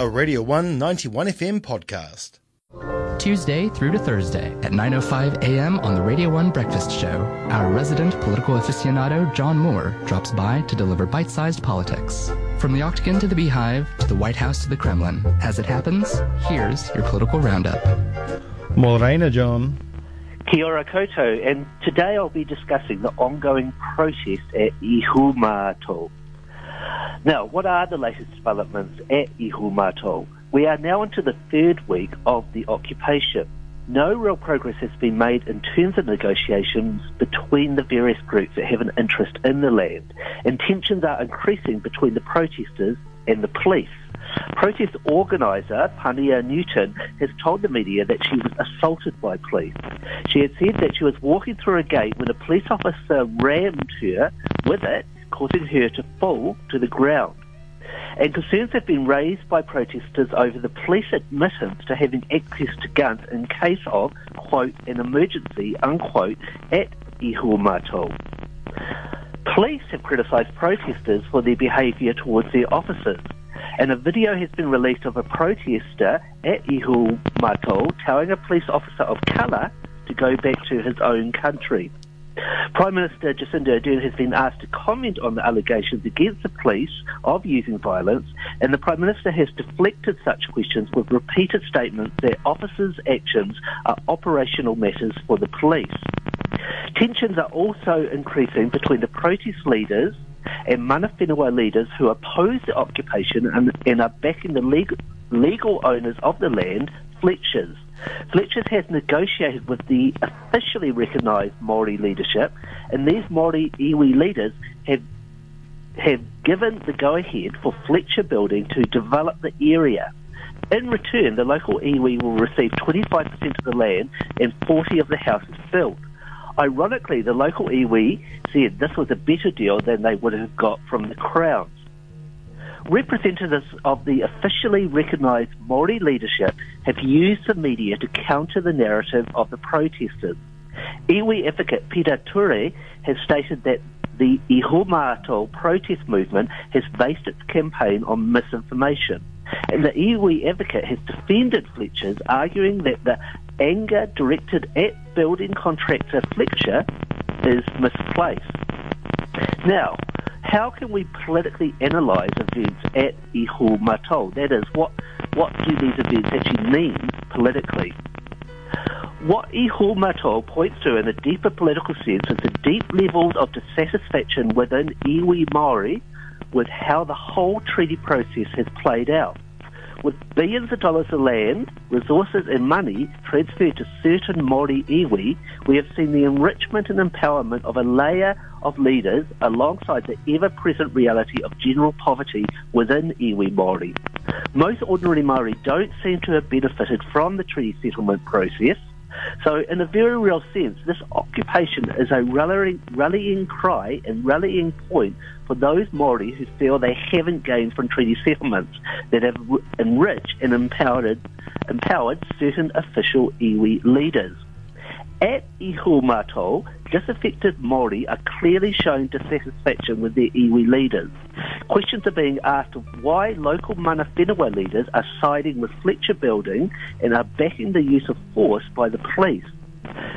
a Radio 191 FM podcast. Tuesday through to Thursday at 9:05 a.m. on the Radio 1 Breakfast Show. Our resident political aficionado John Moore drops by to deliver bite-sized politics. From the Octagon to the Beehive to the White House to the Kremlin. As it happens, here's your political roundup. Morena, John. Kia ora koutou, and today I'll be discussing the ongoing protest at Ihumātao. Now, what are the latest developments at Ihumātao? We are now into the third week of the occupation. No real progress has been made in terms of negotiations between the various groups that have an interest in the land, and tensions are increasing between the protesters and the police. Protest organiser Pania Newton has told the media that she was assaulted by police. She had said that she was walking through a gate when a police officer rammed her with it, causing her to fall to the ground. And concerns have been raised by protesters over the police admittance to having access to guns in case of, quote, an emergency, unquote, at Ihumātao. Police have criticised protesters for their behaviour towards their officers and a video has been released of a protester at Ihumātao telling a police officer of colour to go back to his own country. Prime Minister Jacinda Ardern has been asked to comment on the allegations against the police of using violence, and the Prime Minister has deflected such questions with repeated statements that officers' actions are operational matters for the police. Tensions are also increasing between the protest leaders and mana whenua leaders who oppose the occupation and, and are backing the legal, legal owners of the land, Fletchers. Fletchers has negotiated with the officially recognised Māori leadership, and these Māori iwi leaders have have given the go-ahead for Fletcher Building to develop the area. In return, the local iwi will receive 25% of the land and 40 of the houses built. Ironically, the local iwi said this was a better deal than they would have got from the Crowns. Representatives of the officially recognised Māori leadership have used the media to counter the narrative of the protesters. Iwi advocate Peter Ture has stated that the Ihumātao protest movement has based its campaign on misinformation. And the iwi advocate has defended Fletcher's, arguing that the anger directed at building contractor Fletcher is misplaced. Now, how can we politically analyse events at Iho Ihumātao? That is, what, what do these events actually mean politically? What Iho Ihumātao points to in a deeper political sense is the deep levels of dissatisfaction within iwi Māori with how the whole treaty process has played out. With billions of dollars of land, resources and money transferred to certain Māori iwi, we have seen the enrichment and empowerment of a layer of leaders alongside the ever-present reality of general poverty within iwi Māori. Most ordinary Māori don't seem to have benefited from the treaty settlement process, so, in a very real sense, this occupation is a rallying, rallying cry and rallying point for those Māori who feel they haven't gained from treaty settlements that have enriched and empowered, empowered certain official iwi leaders. At Ihumātao, disaffected Māori are clearly showing dissatisfaction with their iwi leaders. Questions are being asked of why local mana whenua leaders are siding with Fletcher Building and are backing the use of force by the police.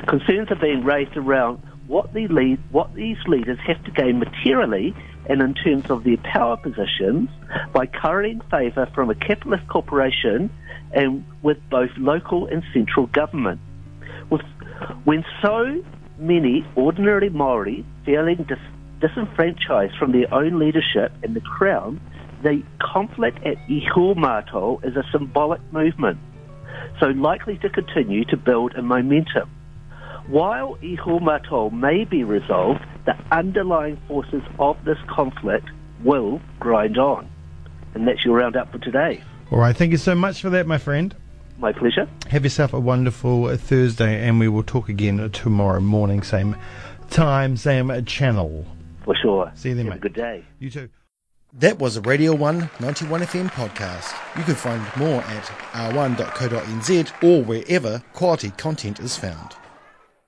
Concerns are being raised around what, the lead, what these leaders have to gain materially and in terms of their power positions by currying favour from a capitalist corporation and with both local and central government. With when so many ordinary Maori feeling dis- disenfranchised from their own leadership and the crown, the conflict at Ihumātao is a symbolic movement, so likely to continue to build a momentum. While Ihumātao may be resolved, the underlying forces of this conflict will grind on. And that's your roundup for today. All right, thank you so much for that, my friend. My pleasure. Have yourself a wonderful uh, Thursday, and we will talk again tomorrow morning, same time, same uh, channel. For sure. See you then, Have mate. a good day. You too. That was a Radio 1 91 FM podcast. You can find more at r1.co.nz or wherever quality content is found.